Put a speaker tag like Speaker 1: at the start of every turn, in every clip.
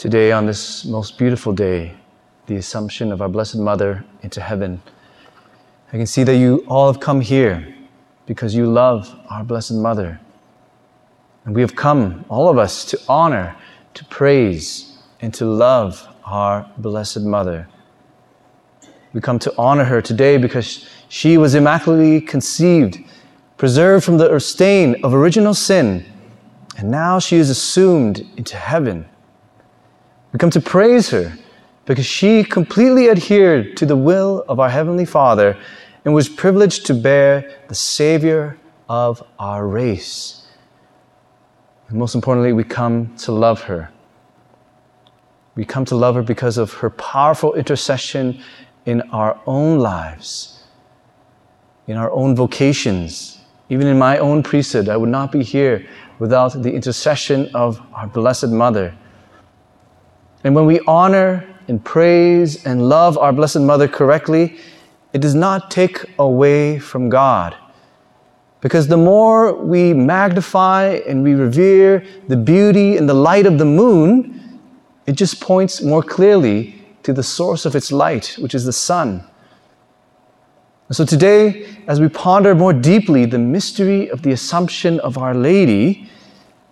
Speaker 1: Today, on this most beautiful day, the Assumption of our Blessed Mother into heaven, I can see that you all have come here because you love our Blessed Mother. And we have come, all of us, to honor, to praise, and to love our Blessed Mother. We come to honor her today because she was immaculately conceived, preserved from the stain of original sin, and now she is assumed into heaven. We come to praise her because she completely adhered to the will of our Heavenly Father and was privileged to bear the Savior of our race. And most importantly, we come to love her. We come to love her because of her powerful intercession in our own lives, in our own vocations. Even in my own priesthood, I would not be here without the intercession of our Blessed Mother. And when we honor and praise and love our Blessed Mother correctly, it does not take away from God. Because the more we magnify and we revere the beauty and the light of the moon, it just points more clearly to the source of its light, which is the sun. And so today, as we ponder more deeply the mystery of the Assumption of Our Lady,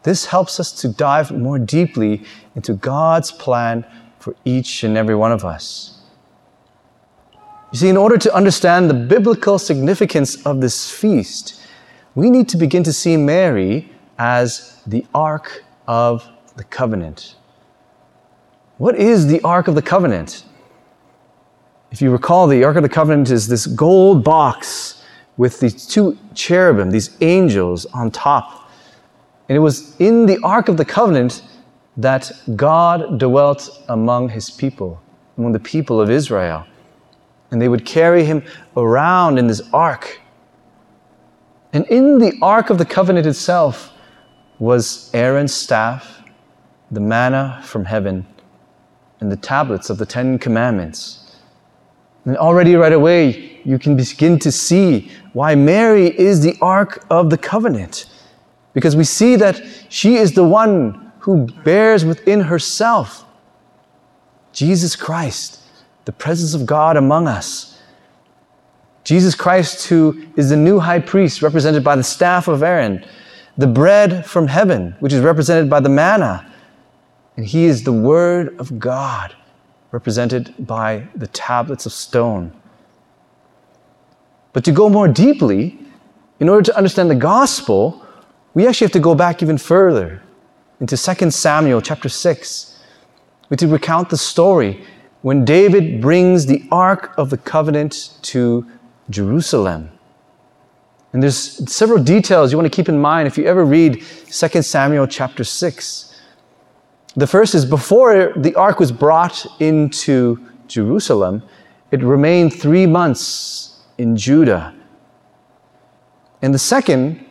Speaker 1: this helps us to dive more deeply into God's plan for each and every one of us. You see, in order to understand the biblical significance of this feast, we need to begin to see Mary as the Ark of the Covenant. What is the Ark of the Covenant? If you recall, the Ark of the Covenant is this gold box with these two cherubim, these angels on top. And it was in the Ark of the Covenant that God dwelt among his people, among the people of Israel and they would carry him around in this ark. And in the ark of the covenant itself was Aaron's staff, the manna from heaven, and the tablets of the Ten Commandments. And already right away, you can begin to see why Mary is the ark of the covenant. Because we see that she is the one who bears within herself Jesus Christ the presence of God among us. Jesus Christ, who is the new high priest, represented by the staff of Aaron, the bread from heaven, which is represented by the manna, and he is the Word of God, represented by the tablets of stone. But to go more deeply, in order to understand the gospel, we actually have to go back even further into 2 Samuel chapter 6. We to recount the story when David brings the Ark of the Covenant to Jerusalem. And there's several details you want to keep in mind if you ever read 2 Samuel chapter 6. The first is before the ark was brought into Jerusalem, it remained three months in Judah. And the second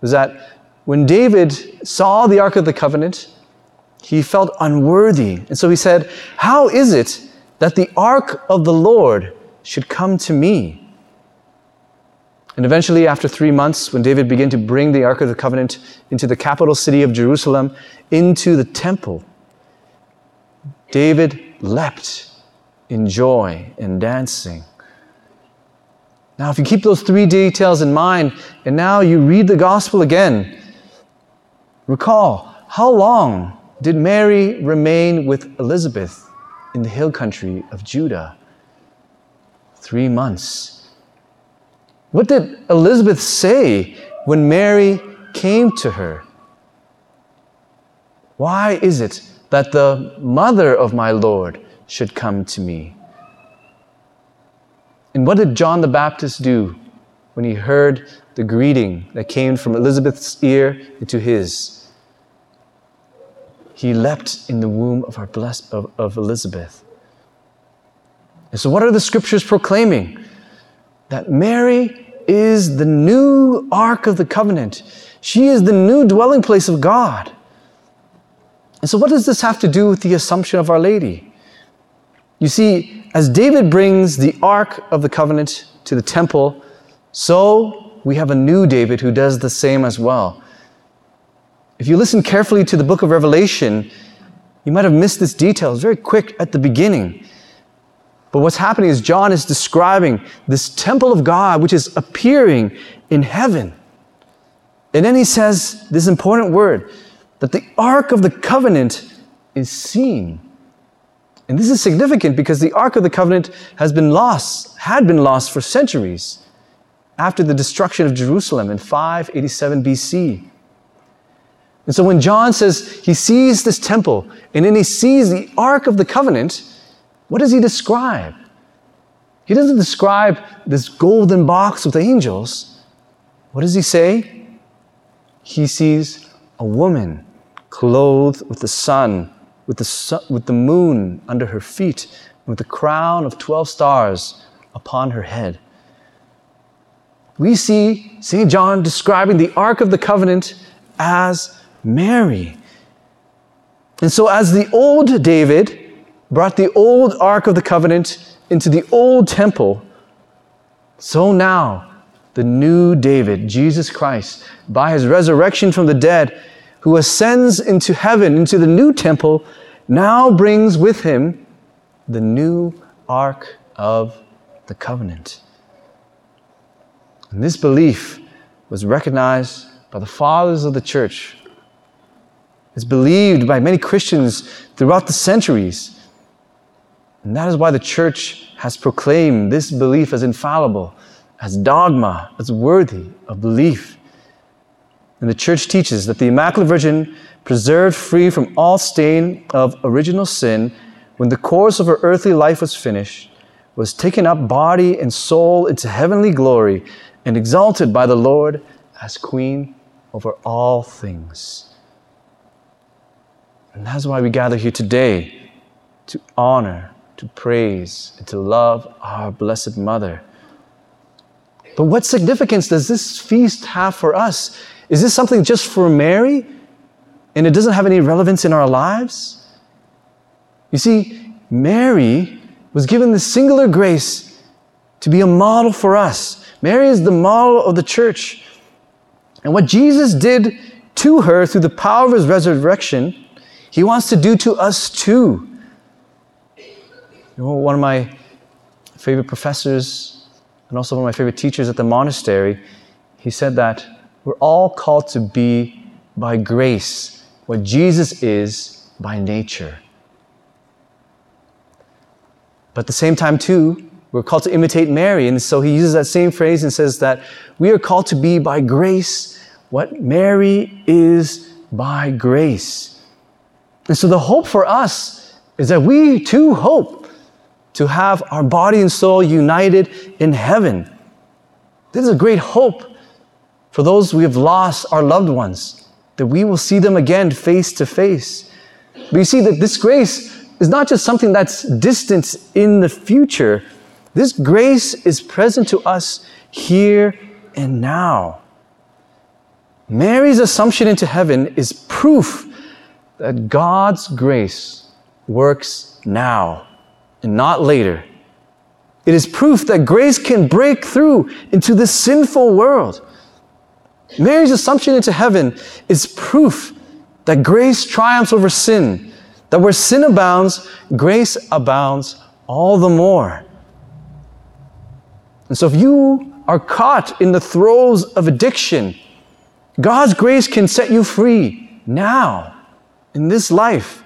Speaker 1: was that when David saw the ark of the covenant, he felt unworthy. And so he said, How is it that the ark of the Lord should come to me. And eventually, after three months, when David began to bring the Ark of the Covenant into the capital city of Jerusalem, into the temple, David leapt in joy and dancing. Now, if you keep those three details in mind, and now you read the gospel again, recall how long did Mary remain with Elizabeth? in the hill country of Judah. Three months. What did Elizabeth say when Mary came to her? Why is it that the mother of my Lord should come to me? And what did John the Baptist do when he heard the greeting that came from Elizabeth's ear into his? He leapt in the womb of, our blessed, of, of Elizabeth. And so, what are the scriptures proclaiming? That Mary is the new ark of the covenant. She is the new dwelling place of God. And so, what does this have to do with the Assumption of Our Lady? You see, as David brings the ark of the covenant to the temple, so we have a new David who does the same as well. If you listen carefully to the book of Revelation, You might have missed this detail. It's very quick at the beginning. But what's happening is John is describing this temple of God which is appearing in heaven. And then he says this important word that the Ark of the Covenant is seen. And this is significant because the Ark of the Covenant has been lost, had been lost for centuries after the destruction of Jerusalem in 587 BC. And so when John says he sees this temple and then he sees the Ark of the Covenant, what does he describe? He doesn't describe this golden box with angels. What does he say? He sees a woman clothed with the sun, with the, sun, with the moon under her feet, with the crown of 12 stars upon her head. We see St. John describing the Ark of the Covenant as Mary. And so, as the old David brought the old Ark of the Covenant into the old temple, so now the new David, Jesus Christ, by his resurrection from the dead, who ascends into heaven, into the new temple, now brings with him the new Ark of the Covenant. And this belief was recognized by the fathers of the church. It's believed by many Christians throughout the centuries. And that is why the church has proclaimed this belief as infallible, as dogma, as worthy of belief. And the church teaches that the Immaculate Virgin, preserved free from all stain of original sin, when the course of her earthly life was finished, was taken up body and soul into heavenly glory and exalted by the Lord as Queen over all things. And that's why we gather here today to honor to praise and to love our Blessed Mother. But what significance does this feast have for us? Is this something just for Mary and it doesn't have any relevance in our lives? You see, Mary was given the singular grace to be a model for us. Mary is the model of the church. And what Jesus did to her through the power of his resurrection, he wants to do to us too. You know, one of my favorite professors and also one of my favorite teachers at the monastery, he said that we're all called to be by grace what Jesus is by nature. But at the same time, too, we're called to imitate Mary. And so he uses that same phrase and says that we are called to be by grace what Mary is by grace. And so the hope for us is that we too hope to have our body and soul united in heaven. This is a great hope for those we have lost our loved ones, that we will see them again face to face. But you see that this grace is not just something that's distant in the future. This grace is present to us here and now. Mary's assumption into heaven is proof that God's grace works now and not later. It is proof that grace can break through into this sinful world. Mary's assumption into heaven is proof that grace triumphs over sin, that where sin abounds, grace abounds all the more. And so if you are caught in the throes of addiction, God's grace can set you free now, in this life.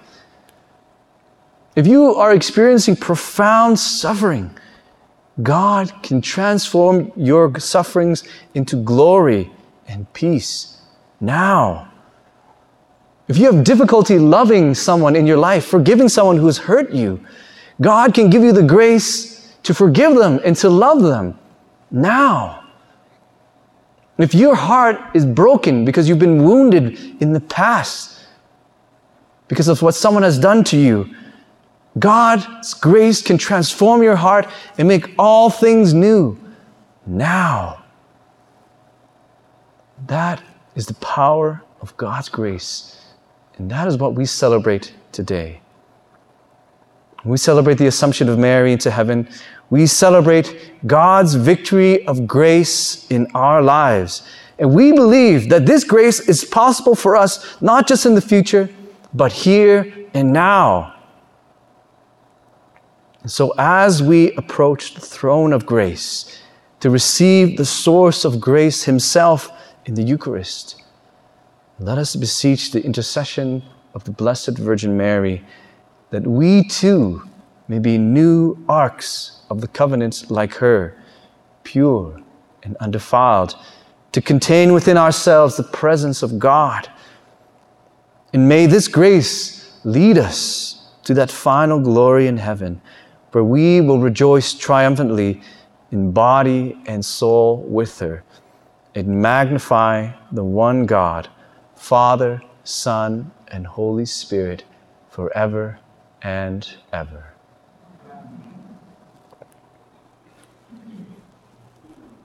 Speaker 1: If you are experiencing profound suffering, God can transform your sufferings into glory and peace now. If you have difficulty loving someone in your life, forgiving someone who has hurt you, God can give you the grace to forgive them and to love them now. If your heart is broken because you've been wounded in the past, because of what someone has done to you, God's grace can transform your heart and make all things new now. That is the power of God's grace. And that is what we celebrate today. We celebrate the Assumption of Mary into heaven. We celebrate God's victory of grace in our lives. And we believe that this grace is possible for us not just in the future, but here and now. And so, as we approach the throne of grace to receive the source of grace Himself in the Eucharist, let us beseech the intercession of the Blessed Virgin Mary that we too may be new arks of the covenant like her, pure and undefiled, to contain within ourselves the presence of God. And may this grace lead us to that final glory in heaven, where we will rejoice triumphantly in body and soul with her and magnify the one God, Father, Son, and Holy Spirit forever and ever.